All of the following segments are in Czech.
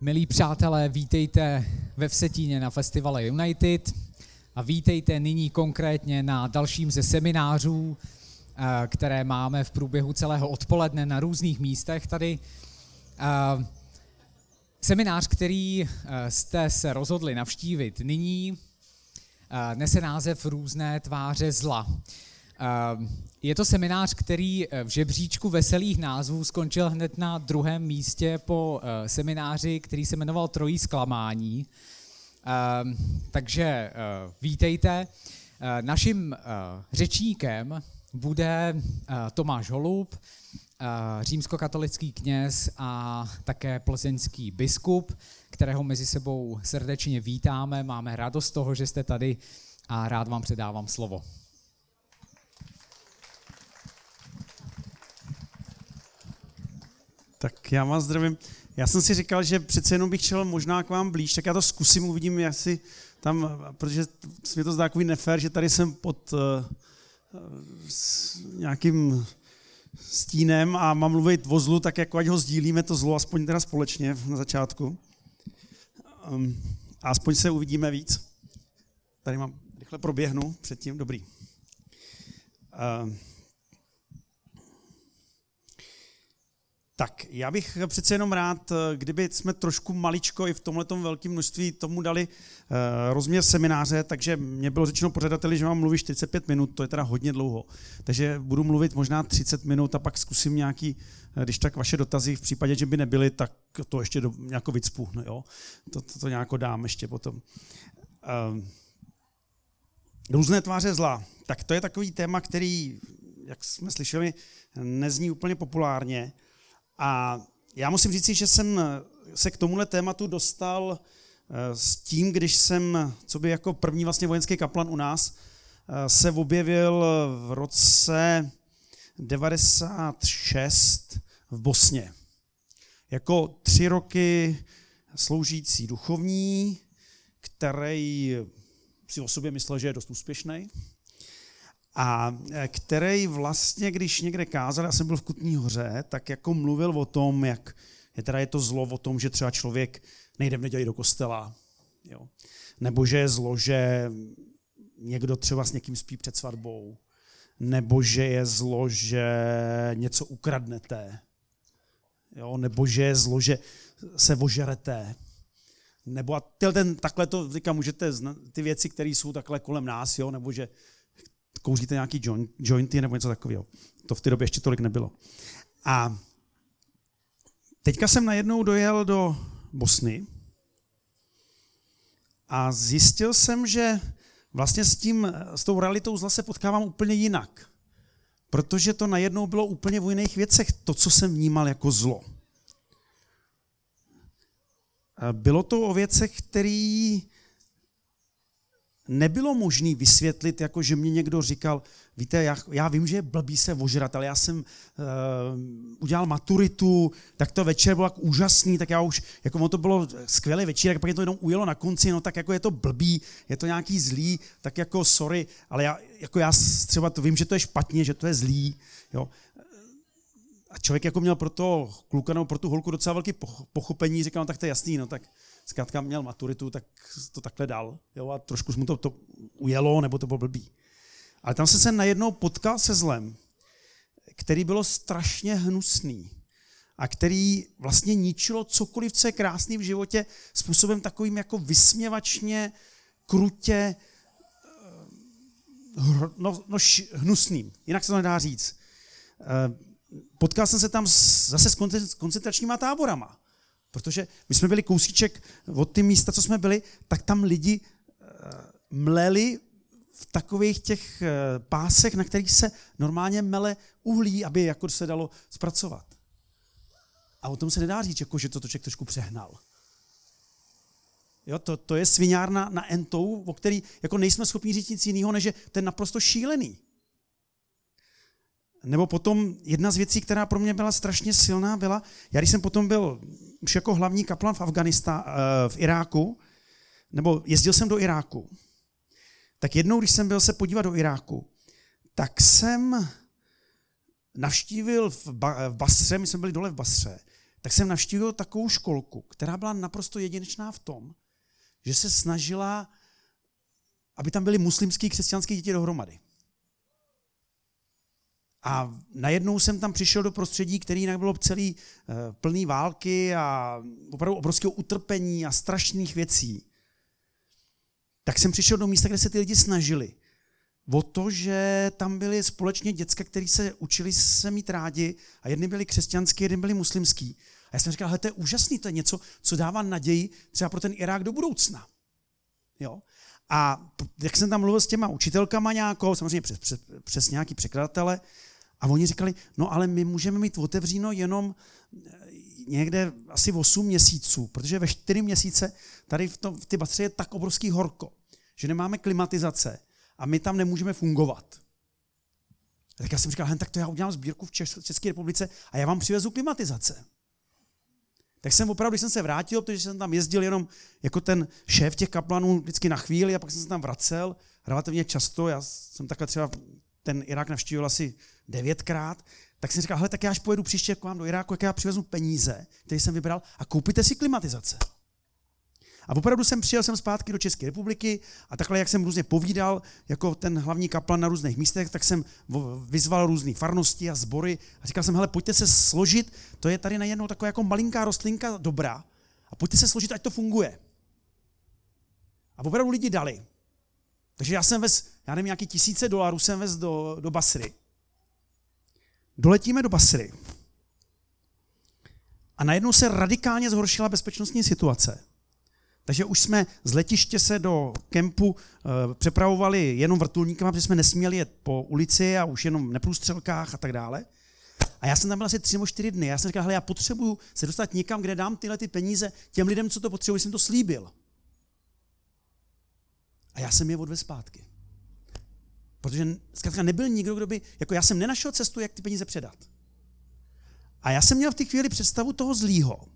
Milí přátelé, vítejte ve Vsetíně na festivale United a vítejte nyní konkrétně na dalším ze seminářů, eh, které máme v průběhu celého odpoledne na různých místech tady. Eh, seminář, který eh, jste se rozhodli navštívit nyní, nese název Různé tváře zla. Je to seminář, který v žebříčku veselých názvů skončil hned na druhém místě po semináři, který se jmenoval Trojí zklamání. Takže vítejte. Naším řečníkem bude Tomáš Holub, římskokatolický kněz a také plzeňský biskup, kterého mezi sebou srdečně vítáme. Máme radost toho, že jste tady a rád vám předávám slovo. Tak já vás zdravím. Já jsem si říkal, že přece jenom bych šel možná k vám blíž, tak já to zkusím, uvidím, jak si tam, protože mi to zdá takový nefér, že tady jsem pod uh, s nějakým stínem a mám mluvit o zlu, tak jako ať ho sdílíme to zlo, aspoň teda společně na začátku. Um, a aspoň se uvidíme víc. Tady mám, rychle proběhnu předtím, dobrý. Uh, Tak, já bych přece jenom rád, kdyby jsme trošku maličko i v tomhle velkém množství tomu dali uh, rozměr semináře, takže mě bylo řečeno pořadateli, že mám mluvit 45 minut, to je teda hodně dlouho. Takže budu mluvit možná 30 minut a pak zkusím nějaký, eh, když tak vaše dotazy, v případě, že by nebyly, tak to ještě do, nějako vycpu, no jo? To, to, to nějako dám ještě potom. Různé tváře zla. Tak to je takový téma, který, jak jsme slyšeli, nezní úplně populárně, a já musím říct, že jsem se k tomuhle tématu dostal eh, s tím, když jsem, co by jako první vlastně vojenský kaplan u nás, eh, se objevil v roce 96 v Bosně. Jako tři roky sloužící duchovní, který si o sobě myslel, že je dost úspěšný a e, který vlastně, když někde kázal, já jsem byl v Kutní hoře, tak jako mluvil o tom, jak je teda je to zlo o tom, že třeba člověk nejde v neděli do kostela, jo. nebo že je zlo, že někdo třeba s někým spí před svatbou, nebo že je zlo, že něco ukradnete, jo, nebo že je zlo, že se ožerete, nebo a ten, takhle to, říkám, můžete ty věci, které jsou takhle kolem nás, jo, nebo že kouříte nějaký jointy nebo něco takového. To v té době ještě tolik nebylo. A teďka jsem najednou dojel do Bosny a zjistil jsem, že vlastně s, tím, s tou realitou zla se potkávám úplně jinak. Protože to najednou bylo úplně v jiných věcech, to, co jsem vnímal jako zlo. Bylo to o věcech, které nebylo možné vysvětlit, jako že mě někdo říkal, víte, já, já vím, že je blbý se ožrat, ale já jsem uh, udělal maturitu, tak to večer bylo tak úžasný, tak já už, jako to bylo skvělý večer, tak pak je to jenom ujelo na konci, no tak jako je to blbý, je to nějaký zlý, tak jako sorry, ale já, jako já třeba to vím, že to je špatně, že to je zlý, jo. A člověk jako měl pro to kluka nebo pro tu holku docela velký pochopení, říkal, no tak to je jasný, no tak zkrátka měl maturitu, tak to takhle dal. Jo, a trošku mu to, to ujelo, nebo to bylo blbý. Ale tam jsem se najednou potkal se zlem, který bylo strašně hnusný a který vlastně ničilo cokoliv, co je krásný v životě, způsobem takovým jako vysměvačně, krutě, eh, no, no hnusným. Jinak se to nedá říct. Eh, potkal jsem se tam zase s koncentračníma táborama. Protože my jsme byli kousíček od ty místa, co jsme byli, tak tam lidi eh, mleli v takových těch eh, pásech, na kterých se normálně mele uhlí, aby jako se dalo zpracovat. A o tom se nedá říct, jako, že to člověk trošku přehnal. Jo, to, to je sviňárna na entou, o který jako nejsme schopni říct nic jiného, než že to je naprosto šílený. Nebo potom jedna z věcí, která pro mě byla strašně silná, byla, já když jsem potom byl už jako hlavní kaplan v Afganistá, eh, v Iráku, nebo jezdil jsem do Iráku, tak jednou, když jsem byl se podívat do Iráku, tak jsem navštívil v, ba- v Basře, my jsme byli dole v Basře, tak jsem navštívil takovou školku, která byla naprosto jedinečná v tom, že se snažila, aby tam byly muslimský křesťanské děti dohromady. A najednou jsem tam přišel do prostředí, který jinak bylo celý uh, plný války a opravdu obrovského utrpení a strašných věcí. Tak jsem přišel do místa, kde se ty lidi snažili. O to, že tam byly společně děcka, které se učili se mít rádi a jedni byli křesťanský, jedni byli muslimský. A já jsem říkal, hele, to je úžasný, to je něco, co dává naději třeba pro ten Irák do budoucna. Jo? A jak jsem tam mluvil s těma učitelkama nějakou, samozřejmě přes, přes, přes nějaký překladatele, a oni říkali, no ale my můžeme mít otevříno jenom eh, někde asi 8 měsíců, protože ve 4 měsíce tady v, tom, v ty batře je tak obrovský horko, že nemáme klimatizace a my tam nemůžeme fungovat. Tak já jsem říkal, tak to já udělám sbírku v České republice a já vám přivezu klimatizace. Tak jsem opravdu, když jsem se vrátil, protože jsem tam jezdil jenom jako ten šéf těch kaplanů vždycky na chvíli a pak jsem se tam vracel relativně často. Já jsem takhle třeba ten Irák navštívil asi devětkrát, tak jsem říkal, hele, tak já až pojedu příště k vám do Iráku, jak já přivezmu peníze, které jsem vybral, a koupíte si klimatizace. A opravdu jsem přijel jsem zpátky do České republiky a takhle, jak jsem různě povídal, jako ten hlavní kaplan na různých místech, tak jsem vyzval různé farnosti a sbory a říkal jsem, hele, pojďte se složit, to je tady najednou taková jako malinká rostlinka dobrá a pojďte se složit, ať to funguje. A opravdu lidi dali. Takže já jsem vez, já nevím, nějaký tisíce dolarů jsem vez do, do Basry. Doletíme do Basry. A najednou se radikálně zhoršila bezpečnostní situace. Takže už jsme z letiště se do kempu e, přepravovali jenom vrtulníkama, protože jsme nesměli jet po ulici a už jenom neprůstřelkách a tak dále. A já jsem tam byl asi tři nebo čtyři dny. Já jsem říkal, hele, já potřebuju se dostat někam, kde dám tyhle ty peníze těm lidem, co to potřebují, jsem to slíbil. A já jsem je odvezl zpátky. Protože zkrátka nebyl nikdo, kdo by, jako já jsem nenašel cestu, jak ty peníze předat. A já jsem měl v té chvíli představu toho zlýho,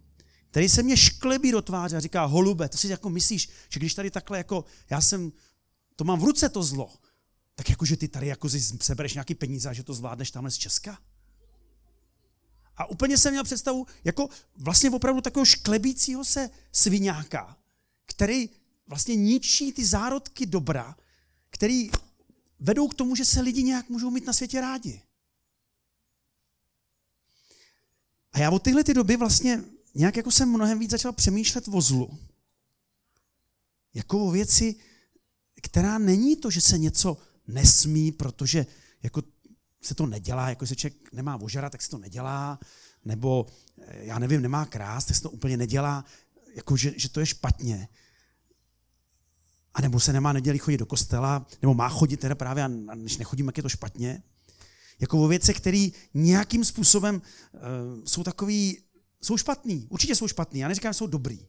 který se mě šklebí do tváře a říká, holube, to si jako myslíš, že když tady takhle jako, já jsem, to mám v ruce to zlo, tak jako, že ty tady jako sebereš nějaký peníze a že to zvládneš tamhle z Česka? A úplně jsem měl představu, jako vlastně opravdu takového šklebícího se sviňáka, který vlastně ničí ty zárodky dobra, který vedou k tomu, že se lidi nějak můžou mít na světě rádi. A já od tyhle ty doby vlastně nějak jako jsem mnohem víc začal přemýšlet o zlu. Jako o věci, která není to, že se něco nesmí, protože jako se to nedělá, jako se člověk nemá ožrat, tak se to nedělá, nebo eh, já nevím, nemá krás, tak se to úplně nedělá, jako že, že to je špatně. A nebo se nemá neděli chodit do kostela, nebo má chodit teda právě, a když nechodím, jak je to špatně. Jako o věce, které nějakým způsobem uh, jsou takový, jsou špatný. Určitě jsou špatný, já neříkám, že jsou dobrý.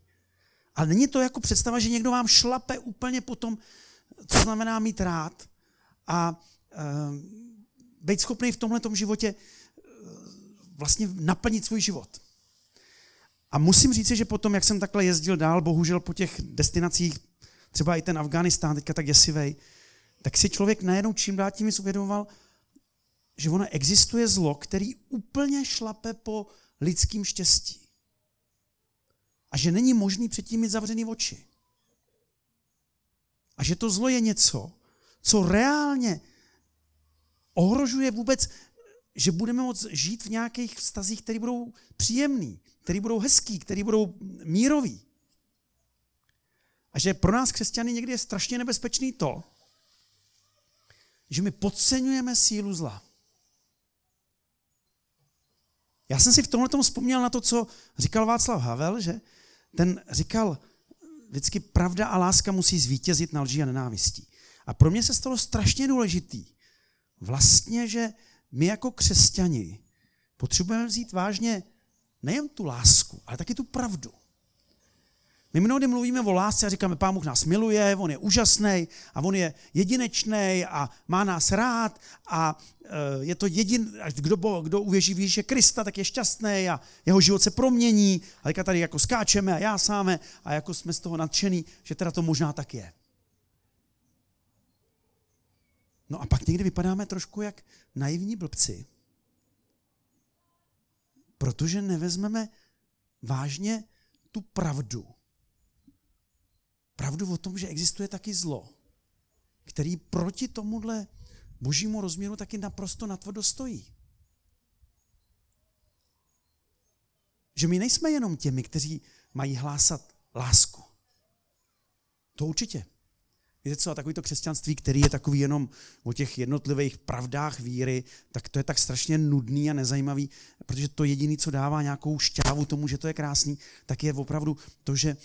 Ale není to jako představa, že někdo vám šlape úplně po tom, co znamená mít rád a uh, být schopný v tomhle životě uh, vlastně naplnit svůj život. A musím říct, že potom, jak jsem takhle jezdil dál, bohužel po těch destinacích třeba i ten Afganistán teďka tak děsivej, tak si člověk najednou čím dál tím uvědomoval, že ono existuje zlo, který úplně šlape po lidským štěstí. A že není možný předtím mít zavřený oči. A že to zlo je něco, co reálně ohrožuje vůbec, že budeme moct žít v nějakých vztazích, které budou příjemný, které budou hezký, které budou mírový. A že pro nás křesťany někdy je strašně nebezpečný to, že my podceňujeme sílu zla. Já jsem si v tomhle tomu vzpomněl na to, co říkal Václav Havel, že ten říkal, vždycky pravda a láska musí zvítězit na lži a nenávistí. A pro mě se stalo strašně důležitý. Vlastně, že my jako křesťani potřebujeme vzít vážně nejen tu lásku, ale taky tu pravdu. My mnohdy mluvíme o lásce a říkáme, Pán Bůh nás miluje, on je úžasný a on je jedinečný a má nás rád a e, je to jedin, kdo, kdo uvěří v Ježíše Krista, tak je šťastný a jeho život se promění. A teďka tady jako skáčeme a jásáme a jako jsme z toho nadšený, že teda to možná tak je. No a pak někdy vypadáme trošku jak naivní blbci, protože nevezmeme vážně tu pravdu. Pravdu o tom, že existuje taky zlo, který proti tomuhle božímu rozměru taky naprosto natvrdo stojí. Že my nejsme jenom těmi, kteří mají hlásat lásku. To určitě. Víte co, a takový to křesťanství, který je takový jenom o těch jednotlivých pravdách víry, tak to je tak strašně nudný a nezajímavý, protože to jediné, co dává nějakou šťávu tomu, že to je krásný, tak je opravdu to, že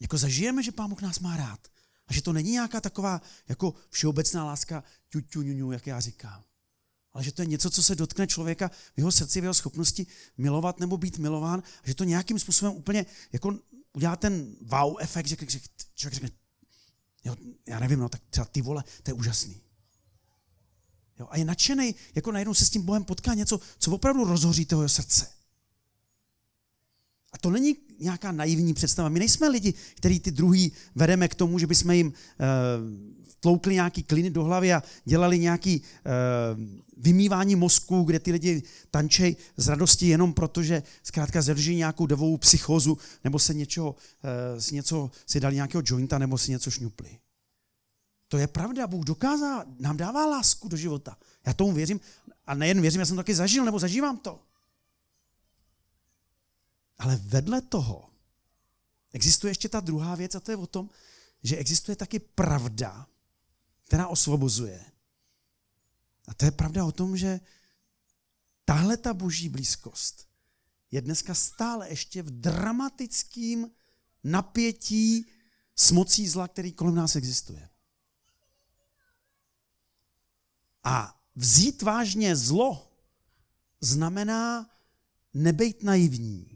jako zažijeme, že Pán Bůh nás má rád. A že to není nějaká taková jako všeobecná láska ťu, ťu, ňu, ňu, jak já říkám. Ale že to je něco, co se dotkne člověka v jeho srdci, v jeho schopnosti milovat nebo být milován. A že to nějakým způsobem úplně jako udělá ten wow efekt, že, že člověk řekne, jo, já nevím, no tak třeba ty vole, to je úžasný. Jo, a je nadšený, jako najednou se s tím Bohem potká něco, co opravdu rozhoří toho srdce. A to není nějaká naivní představa. My nejsme lidi, který ty druhý vedeme k tomu, že bychom jim uh, tloukli nějaký kliny do hlavy a dělali nějaký uh, vymývání mozku, kde ty lidi tančej z radosti jenom proto, že zkrátka zadrží nějakou devou psychózu, nebo se něčeho, uh, si něco, si dali nějakého jointa, nebo si něco šňupli. To je pravda, Bůh dokázá, nám dává lásku do života. Já tomu věřím a nejen věřím, já jsem to taky zažil, nebo zažívám to. Ale vedle toho existuje ještě ta druhá věc a to je o tom, že existuje taky pravda, která osvobozuje. A to je pravda o tom, že tahle ta boží blízkost je dneska stále ještě v dramatickém napětí s mocí zla, který kolem nás existuje. A vzít vážně zlo znamená nebejt naivní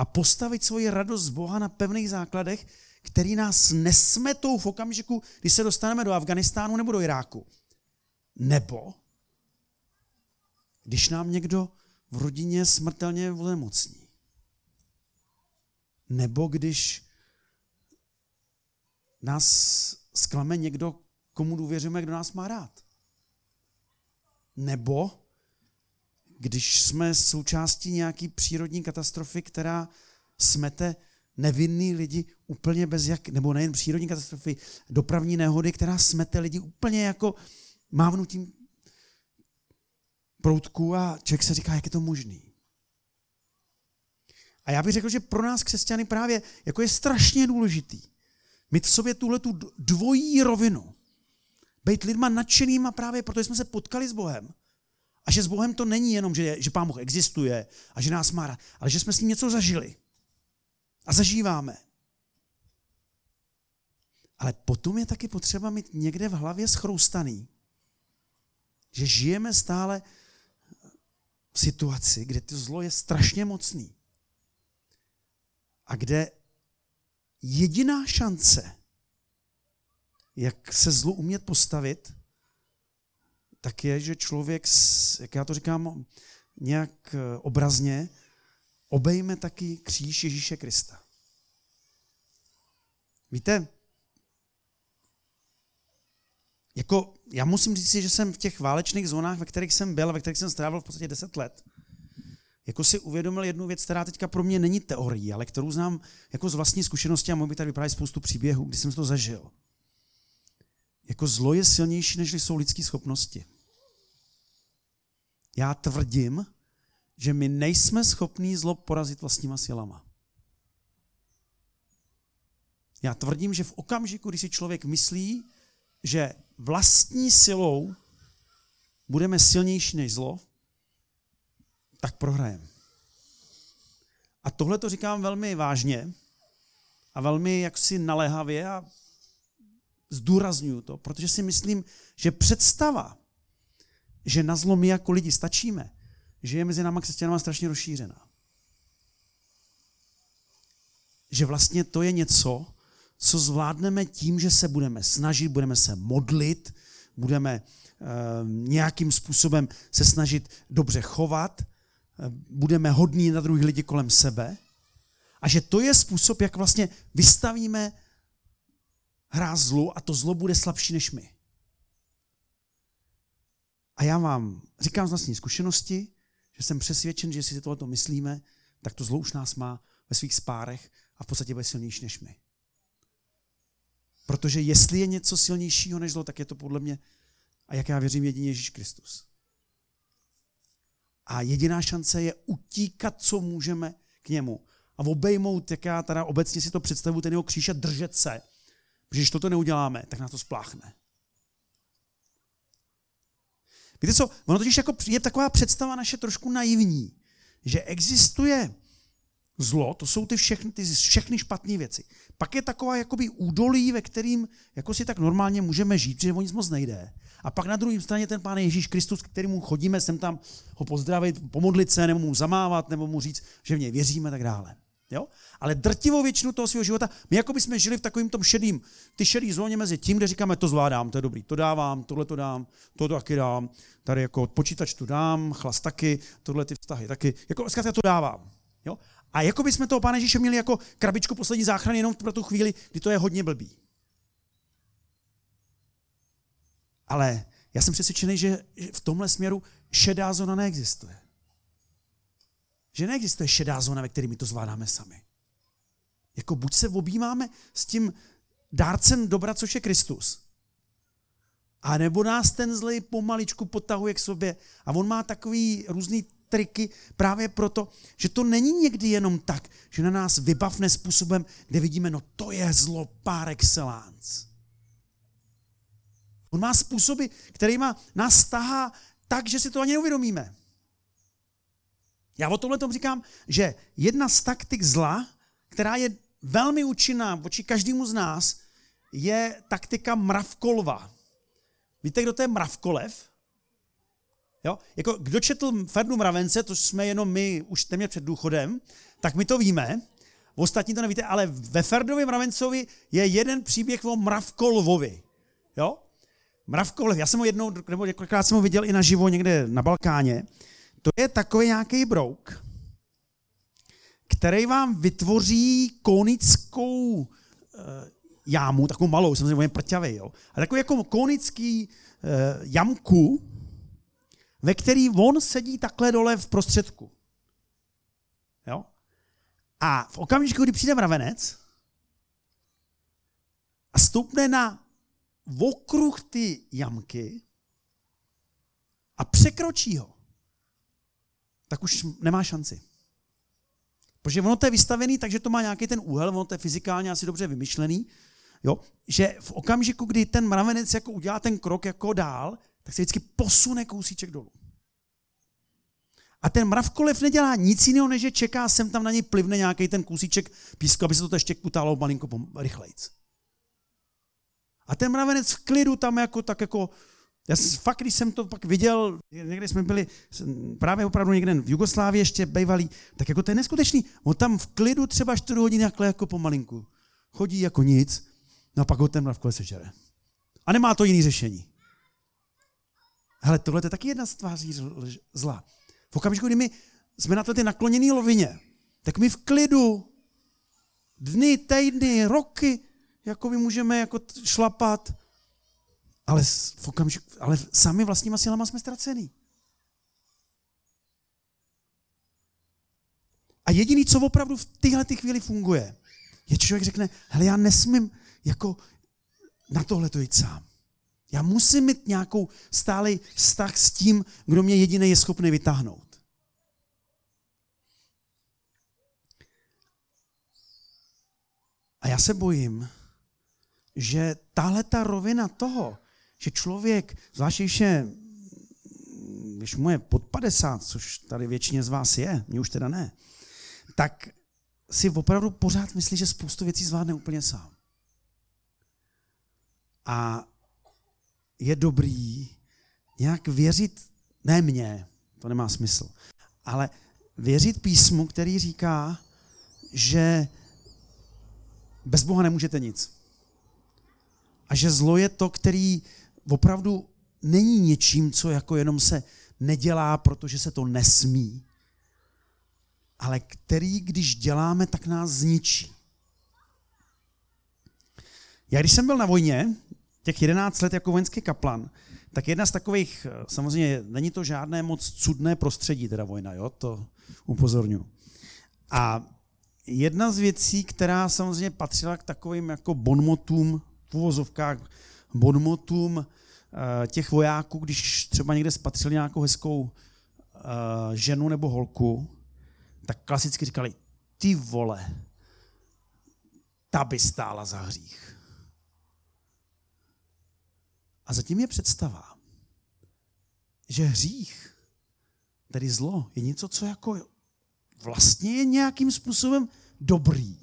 a postavit svoji radost z Boha na pevných základech, který nás nesmetou v okamžiku, kdy se dostaneme do Afganistánu nebo do Iráku. Nebo když nám někdo v rodině smrtelně nemocní. Nebo když nás sklame někdo, komu důvěřujeme, kdo nás má rád. Nebo když jsme součástí nějaký přírodní katastrofy, která smete nevinný lidi úplně bez jak, nebo nejen přírodní katastrofy, dopravní nehody, která smete lidi úplně jako mávnutím proutku a člověk se říká, jak je to možný. A já bych řekl, že pro nás křesťany právě jako je strašně důležitý mít v sobě tuhle tu dvojí rovinu. Být lidma nadšenýma právě protože jsme se potkali s Bohem a že s Bohem to není jenom, že, že Pán Boh existuje a že nás má ale že jsme s ním něco zažili. A zažíváme. Ale potom je taky potřeba mít někde v hlavě schroustaný, že žijeme stále v situaci, kde to zlo je strašně mocný. A kde jediná šance, jak se zlu umět postavit, tak je, že člověk, jak já to říkám nějak eh, obrazně, obejme taky kříž Ježíše Krista. Víte, jako já musím říct si, že jsem v těch válečných zónách, ve kterých jsem byl, ve kterých jsem strávil v podstatě 10 let, jako si uvědomil jednu věc, která teďka pro mě není teorií, ale kterou znám jako z vlastní zkušenosti a mohl bych tady vyprávět spoustu příběhů, kdy jsem to zažil. Jako zlo je silnější, než jsou lidské schopnosti. Já tvrdím, že my nejsme schopní zlo porazit vlastníma silama. Já tvrdím, že v okamžiku, kdy si člověk myslí, že vlastní silou budeme silnější než zlo, tak prohrajeme. A tohle to říkám velmi vážně a velmi jaksi naléhavě a zdůraznuju to, protože si myslím, že představa, že na zlo my jako lidi stačíme, že je mezi náma křesťanama strašně rozšířená. Že vlastně to je něco, co zvládneme tím, že se budeme snažit, budeme se modlit, budeme e, nějakým způsobem se snažit dobře chovat, e, budeme hodní na druhých lidi kolem sebe a že to je způsob, jak vlastně vystavíme hra zlu a to zlo bude slabší než my. A já vám říkám z vlastní zkušenosti, že jsem přesvědčen, že si tohle myslíme, tak to zlo už nás má ve svých spárech a v podstatě bude silnější než my. Protože jestli je něco silnějšího než zlo, tak je to podle mě, a jak já věřím, jedině Ježíš Kristus. A jediná šance je utíkat, co můžeme k němu. A obejmout, jak já teda obecně si to představu, ten jeho kříž a držet se. Protože když toto neuděláme, tak nás to spláchne. Víte co, ono totiž jako je taková představa naše trošku naivní, že existuje zlo, to jsou ty všechny, ty všechny špatné věci. Pak je taková jakoby údolí, ve kterým jako si tak normálně můžeme žít, že o nic moc nejde. A pak na druhé straně ten pán Ježíš Kristus, kterýmu chodíme sem tam ho pozdravit, pomodlit se, nebo mu zamávat, nebo mu říct, že v něj věříme a tak dále. Jo? Ale drtivou většinu toho svého života, my jako bychom žili v takovém tom šedým, ty šedý zóně mezi tím, kde říkáme, to zvládám, to je dobrý, to dávám, tohle to dám, to taky dám, tady jako počítač tu dám, chlas taky, tohle ty vztahy taky, jako zkrátka to dávám. Jo? A jako bychom toho Pána Ježíše měli jako krabičku poslední záchrany jenom pro tu chvíli, kdy to je hodně blbý. Ale já jsem přesvědčený, že v tomhle směru šedá zóna neexistuje. Že neexistuje šedá zóna, ve které my to zvládáme sami. Jako buď se objímáme s tím dárcem dobra, což je Kristus, a nebo nás ten zlej pomaličku potahuje k sobě a on má takový různý triky právě proto, že to není někdy jenom tak, že na nás vybavne způsobem, kde vidíme, no to je zlo par excellence. On má způsoby, kterýma nás tahá tak, že si to ani neuvědomíme. Já o tomhle tom říkám, že jedna z taktik zla, která je velmi účinná vůči každému z nás, je taktika mravkolva. Víte, kdo to je mravkolev? Jo? Jako, kdo četl Ferdu Mravence, to jsme jenom my už téměř před důchodem, tak my to víme. Ostatní to nevíte, ale ve Ferdovi Mravencovi je jeden příběh o Mravkolvovi. Jo? Mravkolev, já jsem ho jednou, nebo několikrát jsem ho viděl i naživo někde na Balkáně. To je takový nějaký brouk, který vám vytvoří konickou e, jámu, takovou malou, samozřejmě prťavý, jo. A takový jako konický e, jamku, ve který on sedí takhle dole v prostředku. Jo? A v okamžiku, kdy přijde mravenec a stoupne na okruh ty jamky a překročí ho, tak už nemá šanci. Protože ono to je vystavený, takže to má nějaký ten úhel, ono to je fyzikálně asi dobře vymyšlený, jo? že v okamžiku, kdy ten mravenec jako udělá ten krok jako dál, tak se vždycky posune kousíček dolů. A ten mravkolev nedělá nic jiného, než že čeká, sem tam na něj plivne nějaký ten kusíček písku, aby se to ještě utálo malinko rychlejc. A ten mravenec v klidu tam jako tak jako, já fakt, když jsem to pak viděl, někde jsme byli právě opravdu někde v Jugoslávii ještě bývalý, tak jako to je neskutečný. On tam v klidu třeba 4 hodiny jako, jako pomalinku. Chodí jako nic, no a pak ho ten mravkolev sežere. A nemá to jiný řešení. Hele, tohle je taky jedna z tváří zla. V okamžiku, kdy my jsme na té nakloněné lovině, tak my v klidu dny, týdny, roky, jako my můžeme jako šlapat, ale, v okamžiku, ale sami vlastníma silama jsme ztracený. A jediný, co opravdu v téhle chvíli funguje, je, člověk řekne, hele, já nesmím jako na tohle to jít sám. Já musím mít nějakou stálý vztah s tím, kdo mě jediný je schopný vytáhnout. A já se bojím, že tahle ta rovina toho, že člověk, zvláště když, je, když mu je pod 50, což tady většině z vás je, mě už teda ne, tak si opravdu pořád myslí, že spoustu věcí zvládne úplně sám. A je dobrý nějak věřit, ne mně, to nemá smysl, ale věřit písmu, který říká, že bez Boha nemůžete nic. A že zlo je to, který opravdu není něčím, co jako jenom se nedělá, protože se to nesmí, ale který, když děláme, tak nás zničí. Já když jsem byl na vojně, těch 11 let jako vojenský kaplan, tak jedna z takových, samozřejmě není to žádné moc cudné prostředí, teda vojna, jo, to upozorňuji. A jedna z věcí, která samozřejmě patřila k takovým jako bonmotům, v uvozovkách bonmotům těch vojáků, když třeba někde spatřili nějakou hezkou eh, ženu nebo holku, tak klasicky říkali, ty vole, ta by stála za hřích. A zatím je představa, že hřích, tedy zlo, je něco, co jako vlastně je nějakým způsobem dobrý.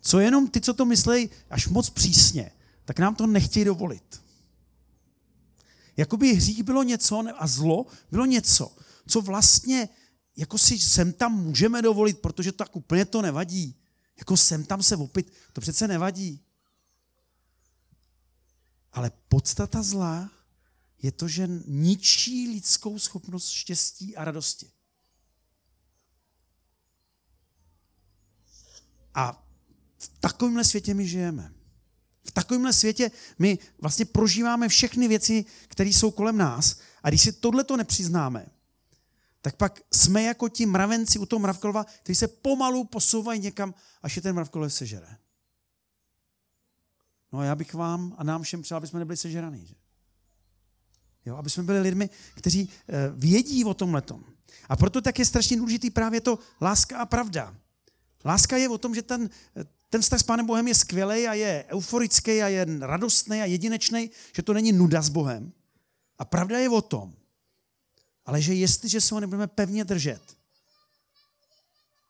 Co jenom ty, co to myslejí až moc přísně, tak nám to nechtějí dovolit. Jakoby hřích bylo něco a zlo bylo něco, co vlastně jako si sem tam můžeme dovolit, protože tak úplně to nevadí. Jako sem tam se opit, to přece nevadí. Ale podstata zla je to, že ničí lidskou schopnost štěstí a radosti. A v takovémhle světě my žijeme. V takovémhle světě my vlastně prožíváme všechny věci, které jsou kolem nás. A když si tohle to nepřiznáme, tak pak jsme jako ti mravenci u toho mravkolova, kteří se pomalu posouvají někam, až je ten mravkolev sežere. No a já bych vám a nám všem přál, aby jsme nebyli sežeraný. Že? Jo, aby jsme byli lidmi, kteří eh, vědí o tom letom. A proto tak je strašně důležitý právě to láska a pravda. Láska je o tom, že ten, ten vztah s Pánem Bohem je skvělý a je euforický a je radostný a jedinečný, že to není nuda s Bohem. A pravda je o tom, ale že jestliže se ho nebudeme pevně držet,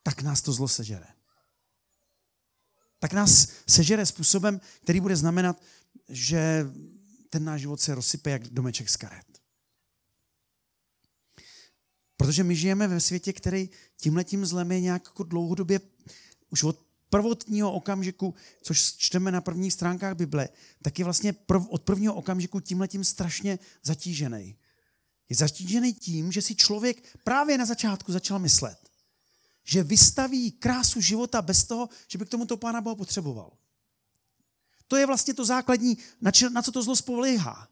tak nás to zlo sežere. Tak nás sežere způsobem, který bude znamenat, že ten náš život se rozsype jak domeček z karet. Protože my žijeme ve světě, který tímhletím zlem je nějak jako dlouhodobě už od prvotního okamžiku, což čteme na prvních stránkách Bible, tak je vlastně prv, od prvního okamžiku tímhletím strašně zatížený. Je zatížený tím, že si člověk právě na začátku začal myslet, že vystaví krásu života bez toho, že by k tomu to Pána Boha potřeboval. To je vlastně to základní, na, či, na co to zlo spolíhá.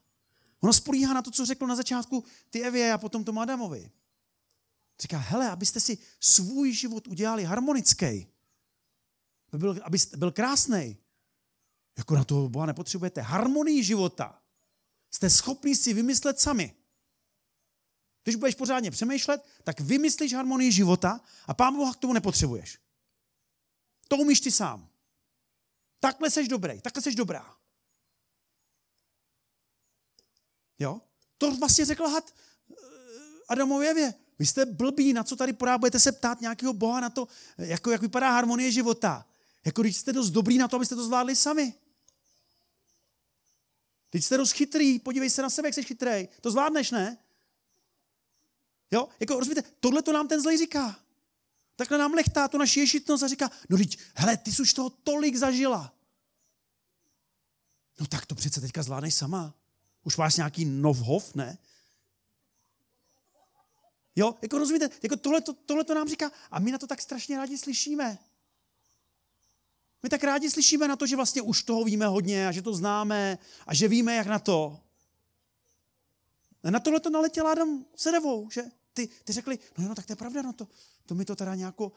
Ono spolíhá na to, co řekl na začátku ty Evě a potom tomu Adamovi. Říká, hele, abyste si svůj život udělali harmonický, byl, abyste byl krásný. Jako na toho Boha nepotřebujete. Harmonii života jste schopni si vymyslet sami. Když budeš pořádně přemýšlet, tak vymyslíš harmonii života a Pán Boha k tomu nepotřebuješ. To umíš ty sám. Takhle seš dobrý, takhle seš dobrá. Jo? To vlastně řekl had eh, Adamovi Evě. Vy jste blbí, na co tady porá, budete se ptát nějakého boha na to, jako, jak vypadá harmonie života. Jako když jste dost dobrý na to, abyste to zvládli sami. Teď jste dost chytrý, podívej se na sebe, jak jsi chytrý. To zvládneš, ne? Jo, jako rozumíte, tohle to nám ten zlej říká. Takhle nám lechtá to naši ješitnost a říká, no teď, hele, ty jsi už toho tolik zažila. No tak to přece teďka zvládneš sama. Už máš nějaký novhov, ne? Jo, jako rozumíte, jako tohle, to, tohle to nám říká a my na to tak strašně rádi slyšíme. My tak rádi slyšíme na to, že vlastně už toho víme hodně a že to známe a že víme, jak na to. A na tohle to naletěl Adam se devou, že? Ty, ty řekli, no jo, no, tak to je pravda, no to, to my to teda nějakou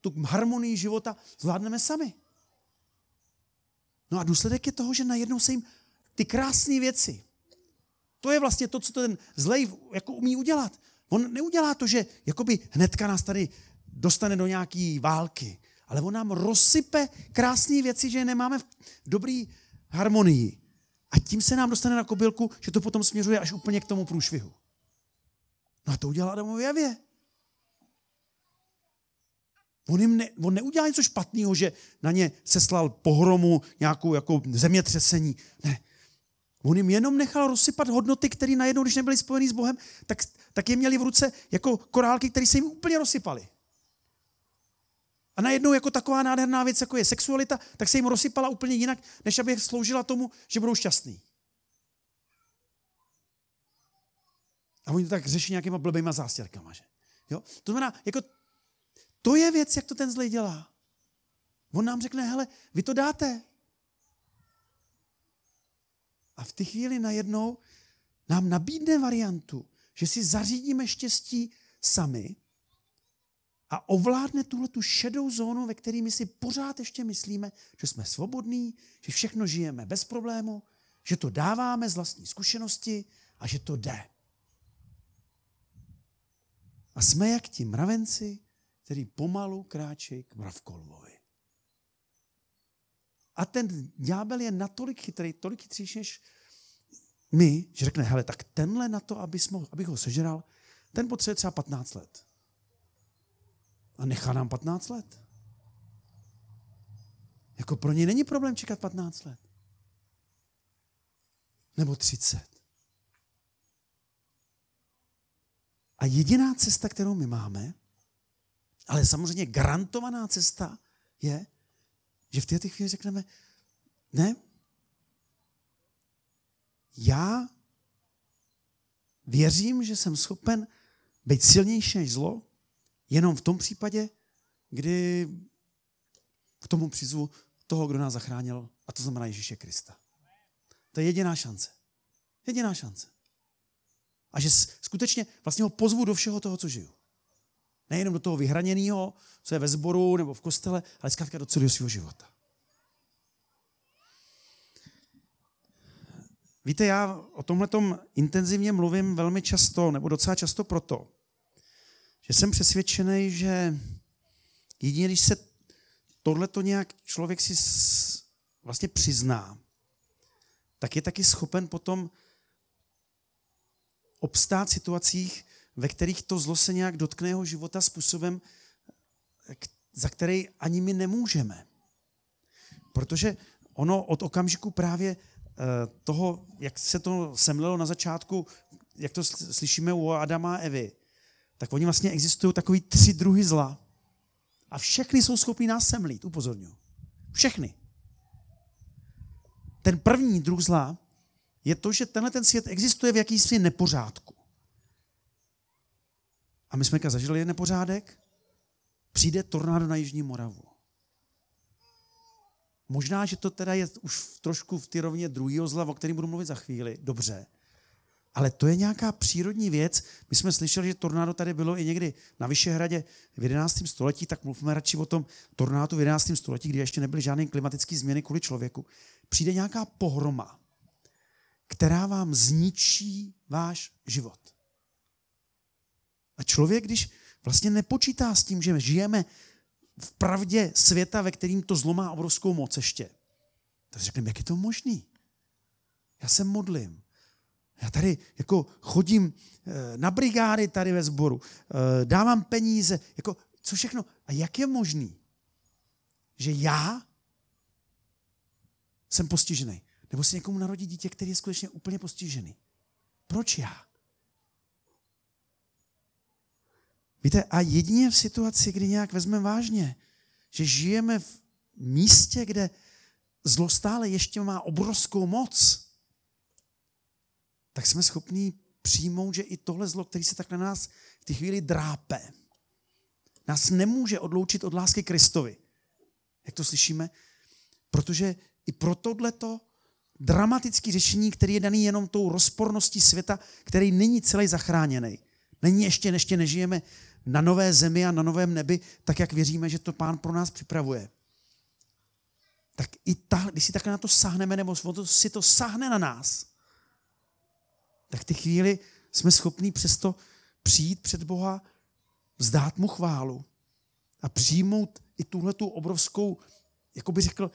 tu harmonii života zvládneme sami. No a důsledek je toho, že najednou se jim ty krásné věci, to je vlastně to, co ten zlej jako umí udělat. On neudělá to, že jakoby hnedka nás tady dostane do nějaké války, ale on nám rozsype krásné věci, že nemáme v dobrý harmonii. A tím se nám dostane na kobylku, že to potom směřuje až úplně k tomu průšvihu. No a to udělal Adamovi Javě. On, jim ne, on neudělal něco špatného, že na ně seslal pohromu, nějakou jako zemětřesení. Ne. On jim jenom nechal rozsypat hodnoty, které najednou, když nebyly spojený s Bohem, tak, tak je měli v ruce jako korálky, které se jim úplně rozsypaly. A najednou jako taková nádherná věc, jako je sexualita, tak se jim rozsypala úplně jinak, než aby sloužila tomu, že budou šťastní. A oni to tak řeší nějakýma blbýma zástěrkama, že? Jo? To znamená, jako to je věc, jak to ten zlej dělá. On nám řekne, hele, vy to dáte. A v té chvíli najednou nám nabídne variantu, že si zařídíme štěstí sami a ovládne tuhle tu šedou zónu, ve které my si pořád ještě myslíme, že jsme svobodní, že všechno žijeme bez problému, že to dáváme z vlastní zkušenosti a že to jde. A jsme jak ti mravenci, který pomalu kráčí k mravkolvovi. A ten ďábel je natolik chytrý, tolik chytřejší než my, že řekne, hele, tak tenhle na to, abych ho sežral, ten potřebuje třeba 15 let. A nechá nám 15 let. Jako pro něj není problém čekat 15 let. Nebo 30. A jediná cesta, kterou my máme, ale samozřejmě garantovaná cesta je, že v této chvíli řekneme, ne, já věřím, že jsem schopen být silnější než zlo, jenom v tom případě, kdy k tomu přizvu toho, kdo nás zachránil, a to znamená Ježíše Krista. To je jediná šance. Jediná šance. A že skutečně vlastně ho pozvu do všeho toho, co žiju. Nejenom do toho vyhraněného, co je ve sboru nebo v kostele, ale zkrátka do celého svého života. Víte, já o tomhle intenzivně mluvím velmi často, nebo docela často proto, že jsem přesvědčený, že jedině když se tohleto nějak člověk si vlastně přizná, tak je taky schopen potom obstát v situacích, ve kterých to zlo se nějak dotkne jeho života způsobem, za který ani my nemůžeme. Protože ono od okamžiku právě eh, toho, jak se to semlelo na začátku, jak to slyšíme u Adama a Evy, tak oni vlastně existují takový tři druhy zla. A všechny jsou schopni nás semlít, upozorňuji. Všechny. Ten první druh zla je to, že tenhle ten svět existuje v jakýsi nepořádku. A my jsme zažili nepořádek, přijde tornádo na Jižní Moravu. Možná, že to teda je už trošku v ty rovně druhého zla, o kterém budu mluvit za chvíli. Dobře. Ale to je nějaká přírodní věc. My jsme slyšeli, že tornádo tady bylo i někdy na Vyšehradě v 11. století, tak mluvme radši o tom tornádu v 11. století, kdy ještě nebyly žádné klimatické změny kvůli člověku. Přijde nějaká pohroma, která vám zničí váš život. A člověk, když vlastně nepočítá s tím, že žijeme v pravdě světa, ve kterým to zlo má obrovskou moc ještě, tak řekneme, jak je to možný? Já se modlím. Já tady jako chodím eh, na brigády tady ve sboru, eh, dávám peníze, jako co všechno. A jak je možný, že já jsem postižený? Nebo se někomu narodí dítě, který je skutečně úplně postižený? Proč já? Víte, a jedině v situaci, kdy nějak vezmeme vážně, že žijeme v místě, kde zlo stále ještě má obrovskou moc, tak jsme schopni přijmout, že i tohle zlo, který se tak na nás v té chvíli drápe, nás nemůže odloučit od lásky Kristovi. Jak to slyšíme? Protože i pro tohleto dramatické řešení, který je daný jenom tou rozporností světa, který není celý zachráněný. Není ještě, ještě nežijeme na nové zemi a na novém nebi, tak jak věříme, že to pán pro nás připravuje. Tak i ta, když si takhle na to sáhneme, nebo si to sáhne na nás, tak ty chvíli jsme schopní přesto přijít před Boha, vzdát mu chválu a přijmout i tuhle tu obrovskou, jako by řekl,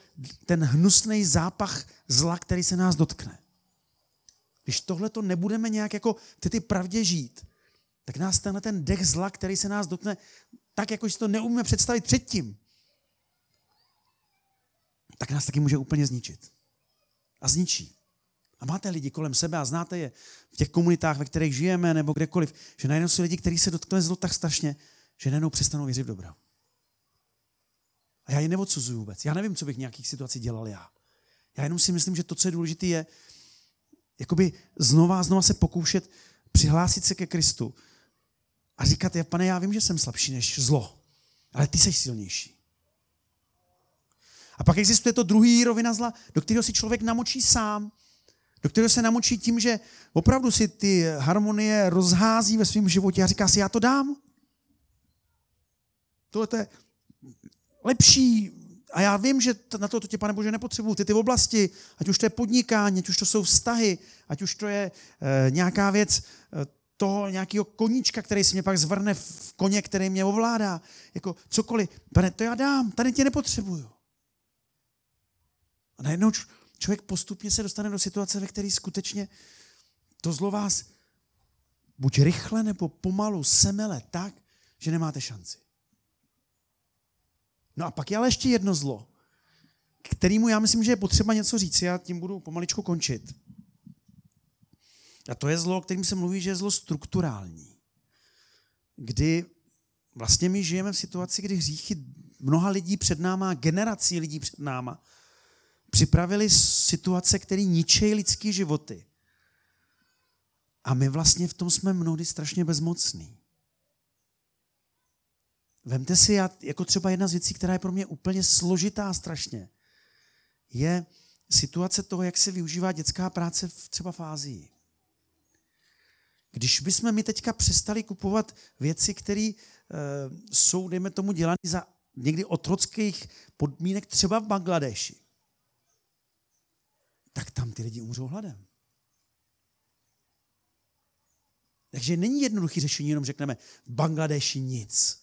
ten hnusný zápach zla, který se nás dotkne. Když tohle to nebudeme nějak jako ty, ty pravdě žít, tak nás tenhle ten dech zla, který se nás dotkne, tak jako si to neumíme představit předtím, tak nás taky může úplně zničit. A zničí. A máte lidi kolem sebe a znáte je v těch komunitách, ve kterých žijeme nebo kdekoliv, že najednou jsou lidi, kteří se dotkne zlo tak strašně, že najednou přestanou věřit v dobro. A já je neodsuzuju vůbec. Já nevím, co bych v nějakých situacích dělal já. Já jenom si myslím, že to, co je důležité, je jakoby znova znova se pokoušet přihlásit se ke Kristu a říkat, je, pane, já vím, že jsem slabší než zlo, ale ty jsi silnější. A pak existuje to druhý rovina zla, do kterého si člověk namočí sám do kterého se namočí tím, že opravdu si ty harmonie rozhází ve svém životě a říká si, já to dám. tohle je lepší a já vím, že na to, to tě, pane Bože, nepotřebuju. Ty ty oblasti, ať už to je podnikání, ať už to jsou vztahy, ať už to je e, nějaká věc e, toho nějakého koníčka, který si mě pak zvrne v koně, který mě ovládá. Jako cokoliv. Pane, to já dám, tady tě nepotřebuju. A najednou člověk postupně se dostane do situace, ve které skutečně to zlo vás buď rychle nebo pomalu semele tak, že nemáte šanci. No a pak je ale ještě jedno zlo, kterýmu já myslím, že je potřeba něco říct. Já tím budu pomaličku končit. A to je zlo, kterým se mluví, že je zlo strukturální. Kdy vlastně my žijeme v situaci, kdy hříchy mnoha lidí před náma, generací lidí před náma, připravili situace, které ničejí lidské životy. A my vlastně v tom jsme mnohdy strašně bezmocní. Vemte si, jako třeba jedna z věcí, která je pro mě úplně složitá strašně, je situace toho, jak se využívá dětská práce v třeba v Ázii. Když bychom my teďka přestali kupovat věci, které e, jsou, dejme tomu, dělané za někdy otrockých podmínek, třeba v Bangladeši, tak tam ty lidi umřou hladem. Takže není jednoduché řešení, jenom řekneme, v Bangladeši nic.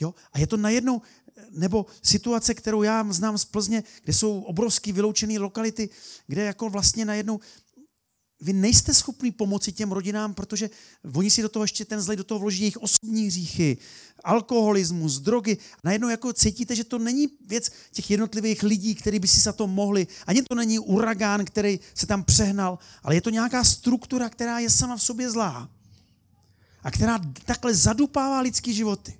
Jo? A je to najednou, nebo situace, kterou já znám z Plzně, kde jsou obrovský vyloučené lokality, kde jako vlastně najednou vy nejste schopni pomoci těm rodinám, protože oni si do toho ještě ten zlej do toho vloží jejich osobní hříchy, alkoholismus, drogy. Najednou jako cítíte, že to není věc těch jednotlivých lidí, kteří by si za to mohli. Ani to není uragán, který se tam přehnal, ale je to nějaká struktura, která je sama v sobě zlá. A která takhle zadupává lidský životy.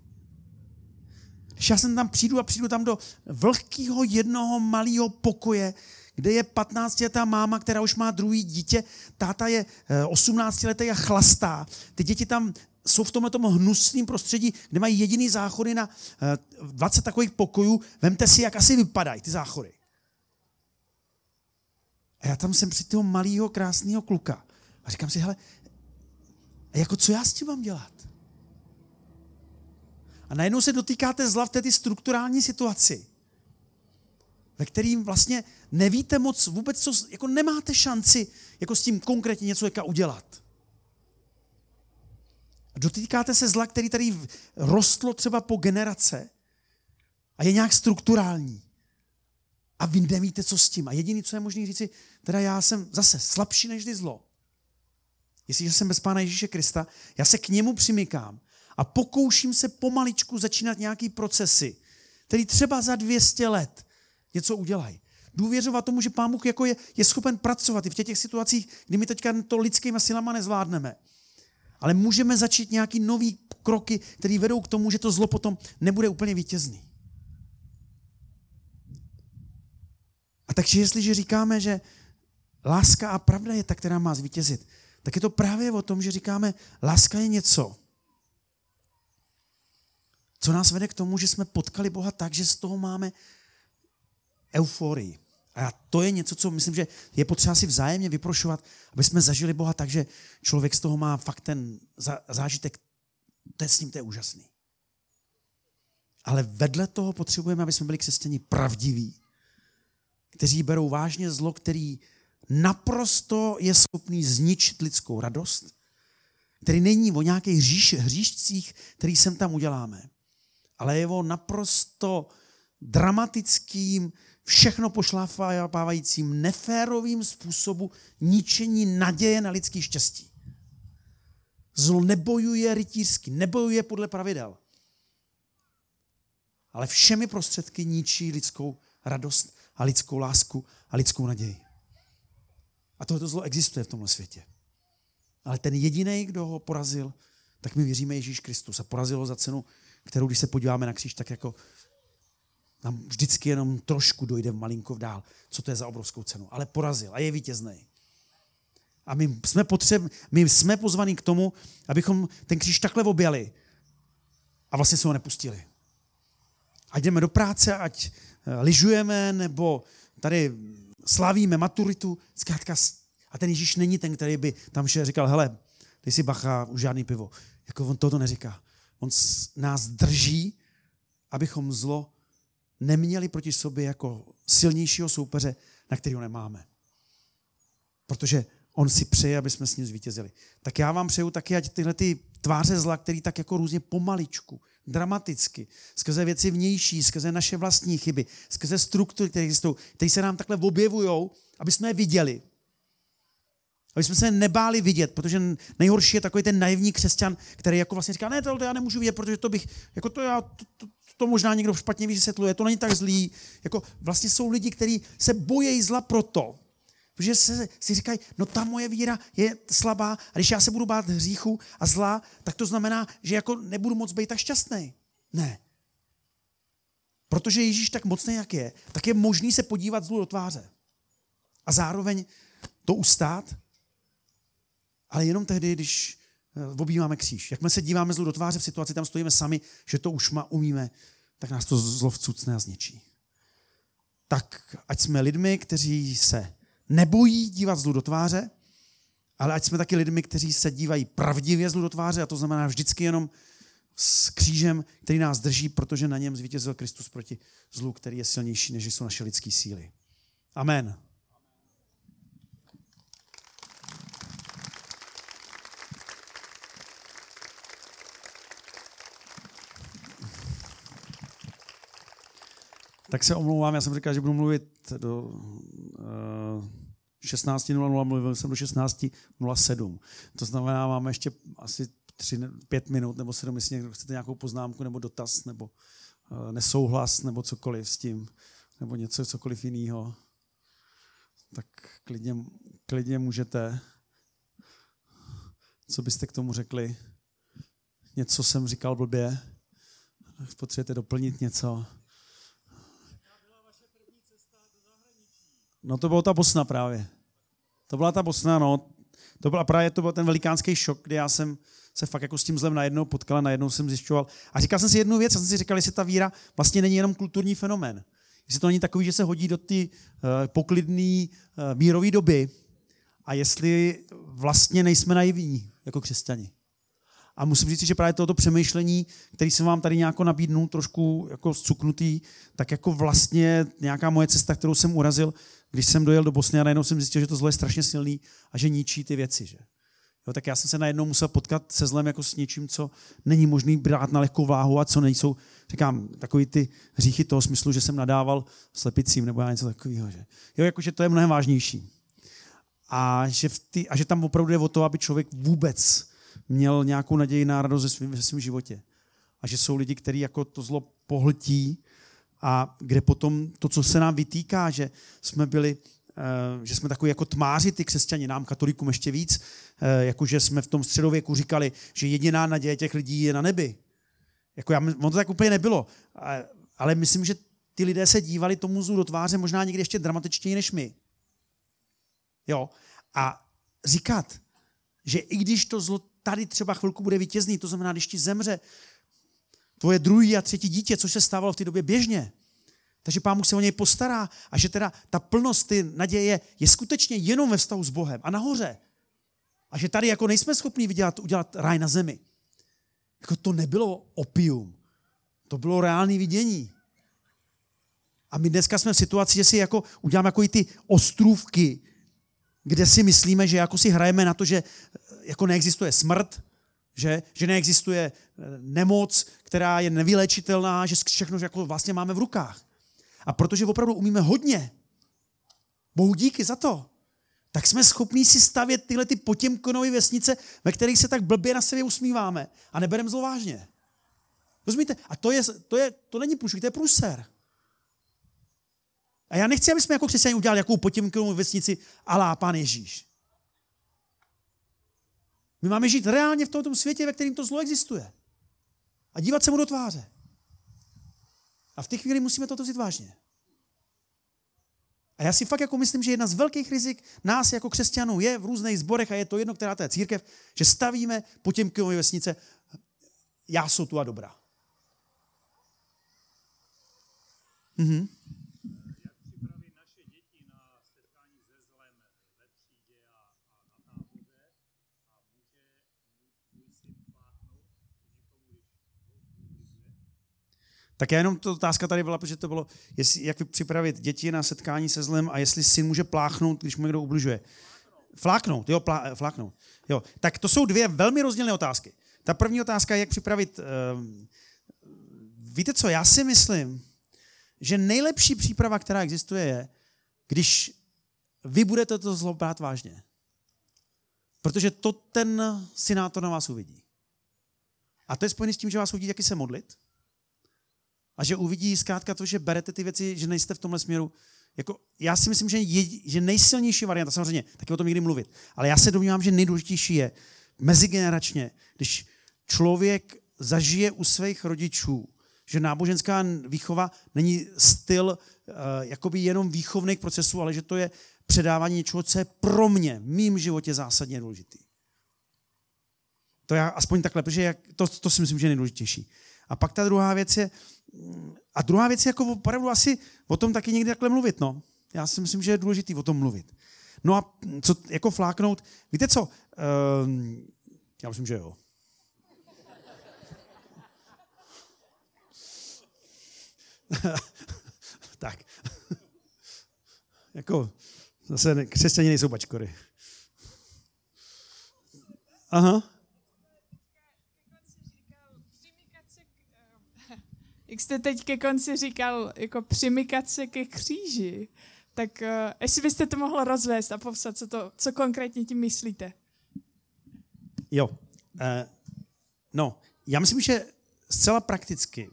Když já jsem tam přijdu a přijdu tam do vlhkého jednoho malého pokoje, kde je 15-letá máma, která už má druhý dítě, táta je 18-letý eh, a chlastá. Ty děti tam jsou v tomhle hnusném prostředí, kde mají jediný záchody na 20 eh, takových pokojů. Vemte si, jak asi vypadají ty záchody. A já tam jsem při toho malého, krásného kluka. A říkám si, hele, jako co já s tím mám dělat? A najednou se dotýkáte zla v té strukturální situaci, ve kterým vlastně nevíte moc vůbec, co, jako nemáte šanci jako s tím konkrétně něco jaka udělat. Dotýkáte se zla, který tady rostlo třeba po generace a je nějak strukturální. A vy nevíte, co s tím. A jediný, co je možné říci, teda já jsem zase slabší než zlo. Jestliže jsem bez Pána Ježíše Krista, já se k němu přimykám a pokouším se pomaličku začínat nějaký procesy, který třeba za 200 let něco udělají. Důvěřovat tomu, že Pán Bůh jako je, je schopen pracovat i v těch, těch situacích, kdy my teďka to lidskými silama nezvládneme. Ale můžeme začít nějaký nový kroky, které vedou k tomu, že to zlo potom nebude úplně vítězný. A takže jestliže říkáme, že láska a pravda je ta, která má zvítězit, tak je to právě o tom, že říkáme, láska je něco, co nás vede k tomu, že jsme potkali Boha tak, že z toho máme euforii. A to je něco, co myslím, že je potřeba si vzájemně vyprošovat, aby jsme zažili Boha tak, že člověk z toho má fakt ten zážitek, to je s ním, to je úžasný. Ale vedle toho potřebujeme, aby jsme byli křesťani pravdiví, kteří berou vážně zlo, který naprosto je schopný zničit lidskou radost, který není o nějakých hříš, hříšcích, který sem tam uděláme, ale je o naprosto dramatickým, všechno pošlapávajícím, neférovým způsobu ničení naděje na lidský štěstí. Zlo nebojuje rytířsky, nebojuje podle pravidel. Ale všemi prostředky ničí lidskou radost a lidskou lásku a lidskou naději. A tohoto zlo existuje v tomhle světě. Ale ten jediný, kdo ho porazil, tak my věříme Ježíš Kristus a porazil ho za cenu, kterou, když se podíváme na kříž, tak jako nám vždycky jenom trošku dojde malinko dál, co to je za obrovskou cenu. Ale porazil a je vítězný. A my jsme, potřeb, my jsme pozvaní k tomu, abychom ten kříž takhle objali a vlastně se ho nepustili. Ať jdeme do práce, ať eh, lyžujeme, nebo tady slavíme maturitu, zkrátka, a ten Ježíš není ten, který by tam šel říkal, hele, ty si bacha, už žádný pivo. Jako on toto neříká. On nás drží, abychom zlo neměli proti sobě jako silnějšího soupeře, na kterého nemáme. Protože on si přeje, aby jsme s ním zvítězili. Tak já vám přeju taky, ať tyhle ty tváře zla, který tak jako různě pomaličku, dramaticky, skrze věci vnější, skrze naše vlastní chyby, skrze struktury, které existují, které se nám takhle objevují, aby jsme je viděli. Aby jsme se nebáli vidět, protože nejhorší je takový ten naivní křesťan, který jako vlastně říká, ne, to já nemůžu vidět, protože to bych, jako to já, to, to, to možná někdo špatně vysvětluje, to není tak zlý. Jako vlastně jsou lidi, kteří se bojejí zla proto, Protože se, si říkají, no ta moje víra je slabá a když já se budu bát hříchu a zla, tak to znamená, že jako nebudu moc být tak šťastný. Ne. Protože Ježíš tak mocný, jak je, tak je možný se podívat zlu do tváře. A zároveň to ustát, ale jenom tehdy, když eh, objímáme kříž. Jak my se díváme zlu do tváře v situaci, tam stojíme sami, že to už má, umíme, tak nás to zlo vcucne a zničí. Tak ať jsme lidmi, kteří se nebojí dívat zlu do tváře, ale ať jsme taky lidmi, kteří se dívají pravdivě zlu do tváře, a to znamená vždycky jenom s křížem, který nás drží, protože na něm zvítězil Kristus proti zlu, který je silnější, než jsou naše lidské síly. Amen. Tak se omlouvám, já jsem říkal, že budu mluvit do uh, 16.00, mluvil jsem do 16.07. To znamená, máme ještě asi 3, 5 minut nebo 7, jestli někdo chcete nějakou poznámku nebo dotaz nebo uh, nesouhlas nebo cokoliv s tím, nebo něco, cokoliv jiného, tak klidně, klidně můžete. Co byste k tomu řekli? Něco jsem říkal blbě? Potřebujete doplnit něco? No to byla ta Bosna právě. To byla ta Bosna, no. To byla právě to byl ten velikánský šok, kdy já jsem se fakt jako s tím zlem najednou potkal najednou jsem zjišťoval. A říkal jsem si jednu věc, a jsem si říkal, jestli ta víra vlastně není jenom kulturní fenomén. Jestli to není takový, že se hodí do ty uh, poklidné uh, mírové doby a jestli vlastně nejsme naivní jako křesťani. A musím říct, že právě toto přemýšlení, který jsem vám tady nějak nabídnul, trošku jako zcuknutý, tak jako vlastně nějaká moje cesta, kterou jsem urazil, když jsem dojel do Bosny a najednou jsem zjistil, že to zlo je strašně silný a že ničí ty věci. Že? Jo, tak já jsem se najednou musel potkat se zlem jako s něčím, co není možný brát na lehkou váhu a co nejsou, říkám, takový ty hříchy toho smyslu, že jsem nadával slepicím nebo já něco takového. Že? Jo, jakože to je mnohem vážnější. A že, v ty, a že tam opravdu je o to, aby člověk vůbec měl nějakou naději na radost ve svém, životě. A že jsou lidi, kteří jako to zlo pohltí a kde potom to, co se nám vytýká, že jsme byli eh, že jsme takový jako tmáři, ty křesťani, nám katolikům ještě víc, eh, jakože jsme v tom středověku říkali, že jediná naděje těch lidí je na nebi. Jako já, on to tak úplně nebylo, ale myslím, že ty lidé se dívali tomu zlu do tváře možná někdy ještě dramatičtěji než my. Jo. A říkat, že i když to zlo tady třeba chvilku bude vítězný, to znamená, když ti zemře tvoje druhý a třetí dítě, což se stávalo v té době běžně. Takže pán Bůh se o něj postará a že teda ta plnost ty naděje je skutečně jenom ve vztahu s Bohem a nahoře. A že tady jako nejsme schopni vydělat, udělat ráj na zemi. Jako to nebylo opium. To bylo reálné vidění. A my dneska jsme v situaci, že si jako uděláme jako i ty ostrůvky, kde si myslíme, že jako si hrajeme na to, že jako neexistuje smrt, že, že neexistuje eh, nemoc, která je nevylečitelná, že všechno jako vlastně máme v rukách. A protože opravdu umíme hodně, bohu díky za to, tak jsme schopní si stavět tyhle ty potěmkonové vesnice, ve kterých se tak blbě na sebe usmíváme a nebereme zlo vážně. Rozumíte? A to, je, to, je, to není průšvih, to je průser. A já nechci, aby jsme jako křesťané udělali jakou potěmkonovou vesnici alá pán Ježíš. My máme žít reálně v tomto světě, ve kterém to zlo existuje. A dívat se mu do tváře. A v té chvíli musíme toto vzít vážně. A já si fakt jako myslím, že jedna z velkých rizik nás jako křesťanů je v různých zborech, a je to jedno, která to je církev, že stavíme po těm vesnice, já jsou tu a dobrá. Mhm. Tak já jenom to otázka tady byla, protože to bylo, jestli, jak připravit děti na setkání se zlem a jestli syn může pláchnout, když mu někdo ubližuje. Fláknout, jo, plá, fláknout. Jo. Tak to jsou dvě velmi rozdílné otázky. Ta první otázka je, jak připravit... Uh, víte co, já si myslím, že nejlepší příprava, která existuje, je, když vy budete to zlo brát vážně. Protože to ten synátor na vás uvidí. A to je spojené s tím, že vás uvidí, jaký se modlit. A že uvidí zkrátka to, že berete ty věci, že nejste v tomhle směru. Jako, já si myslím, že, je, že nejsilnější varianta, samozřejmě, taky o tom někdy mluvit, ale já se domnívám, že nejdůležitější je mezigeneračně, když člověk zažije u svých rodičů, že náboženská výchova není styl uh, jakoby jenom výchovných procesů, ale že to je předávání něčeho, co je pro mě, v mým životě zásadně důležitý. To já aspoň takhle, protože jak, to, to si myslím, že je nejdůležitější. A pak ta druhá věc je, a druhá věc je jako opravdu asi o tom taky někdy takhle mluvit, no. Já si myslím, že je důležitý o tom mluvit. No a co jako fláknout, víte co, uh, já myslím, že jo. tak. jako, zase křesťané nejsou bačkory. Aha. Jak jste teď ke konci říkal, jako přimykat se ke kříži, tak uh, jestli byste to mohl rozvést a popsat, co, to, co konkrétně tím myslíte. Jo. Uh, no, já myslím, že zcela prakticky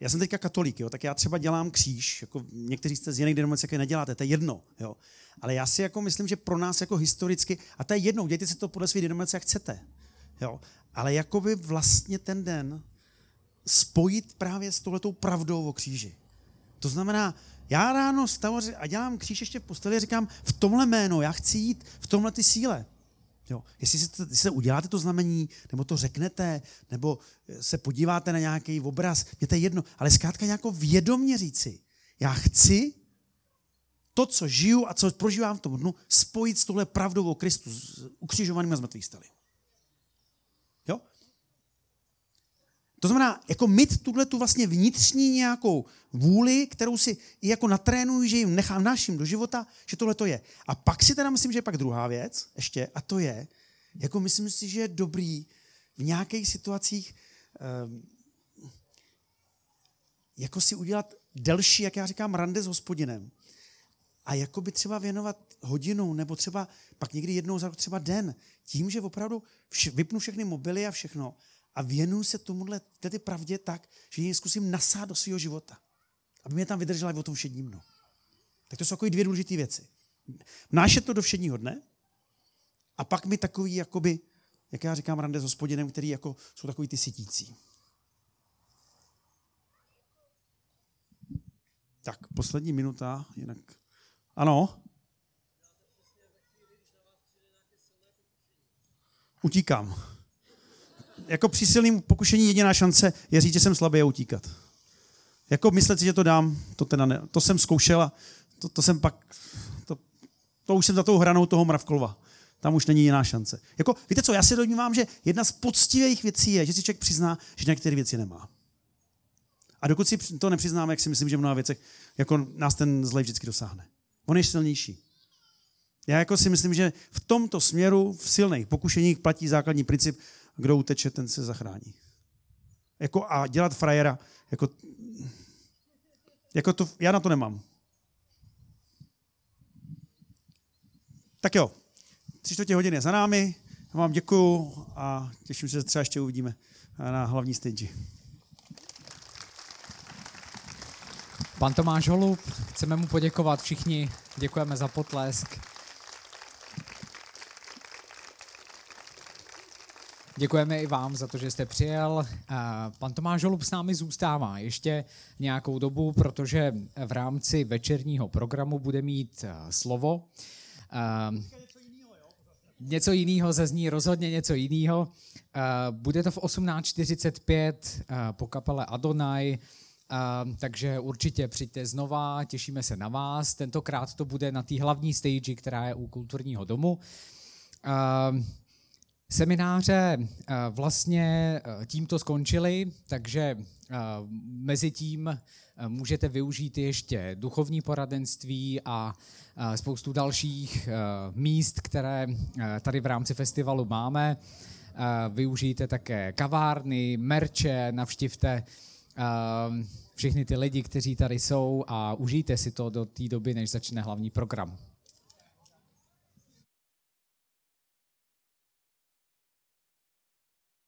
já jsem teďka katolík, jo, tak já třeba dělám kříž, jako někteří jste z jiných denominací jaké neděláte, to je jedno, jo. Ale já si jako myslím, že pro nás jako historicky, a to je jedno, dějte si to podle své denominace, jak chcete, jo. Ale jakoby vlastně ten den spojit právě s touhletou pravdou o kříži. To znamená, já ráno stavo a dělám kříž ještě v posteli a říkám, v tomhle jméno, já chci jít v tomhle ty síle. Jo. Jestli, jestli se uděláte to znamení, nebo to řeknete, nebo se podíváte na nějaký obraz, mě to je jedno, ale zkrátka nějakou vědomně říci, já chci to, co žiju a co prožívám v tom dnu, spojit s touhle pravdou o Kristu, ukřižovaným a zmrtvých stali. Jo? To znamená, jako mít tuhle tu vlastně vnitřní nějakou vůli, kterou si i jako natrénuji, že jim nechám naším do života, že tohle to je. A pak si teda myslím, že je pak druhá věc ještě, a to je, jako myslím si, že je dobrý v nějakých situacích um, jako si udělat delší, jak já říkám, rande s hospodinem. A jako by třeba věnovat hodinu, nebo třeba pak někdy jednou za rok třeba den, tím, že opravdu vš- vypnu všechny mobily a všechno a věnuju se tomuhle, té pravdě tak, že ji zkusím nasát do svého života. Aby mě tam vydržela i o tom všedním dnu. Tak to jsou takové dvě důležité věci. Vnášet to do všedního dne a pak mi takový, jakoby, jak já říkám, rande s hospodinem, který jako jsou takový ty sytící. Tak, poslední minuta, jinak... Ano? Utíkám jako při silným pokušení jediná šance je říct, že jsem slabý a utíkat. Jako myslet si, že to dám, to, teda ne, to jsem zkoušel a to, to jsem pak, to, to už jsem za tou hranou toho mravkolva. Tam už není jiná šance. Jako, víte co, já se domnívám, že jedna z poctivých věcí je, že si člověk přizná, že některé věci nemá. A dokud si to nepřiznáme, jak si myslím, že v mnoha věcech jako nás ten zlej vždycky dosáhne. On je silnější. Já jako si myslím, že v tomto směru v silných pokušeních platí základní princip, kdo uteče, ten se zachrání. Jako a dělat frajera, jako, jako to, já na to nemám. Tak jo, tři čtvrtě hodiny je za námi. Já vám děkuju a těším se, že třeba ještě uvidíme na hlavní stage. Pan Tomáš Holub, chceme mu poděkovat všichni, děkujeme za potlesk. Děkujeme i vám za to, že jste přijel. Pan Tomáš Holub s námi zůstává ještě nějakou dobu, protože v rámci večerního programu bude mít slovo. Něco jiného zazní, rozhodně něco jiného. Bude to v 18.45 po kapele Adonai, takže určitě přijďte znova, těšíme se na vás. Tentokrát to bude na té hlavní stage, která je u kulturního domu. Semináře eh, vlastně eh, tímto skončily, takže Mezitím můžete využít ještě duchovní poradenství a spoustu dalších míst, které tady v rámci festivalu máme. Využijte také kavárny, merče, navštivte všechny ty lidi, kteří tady jsou a užijte si to do té doby, než začne hlavní program.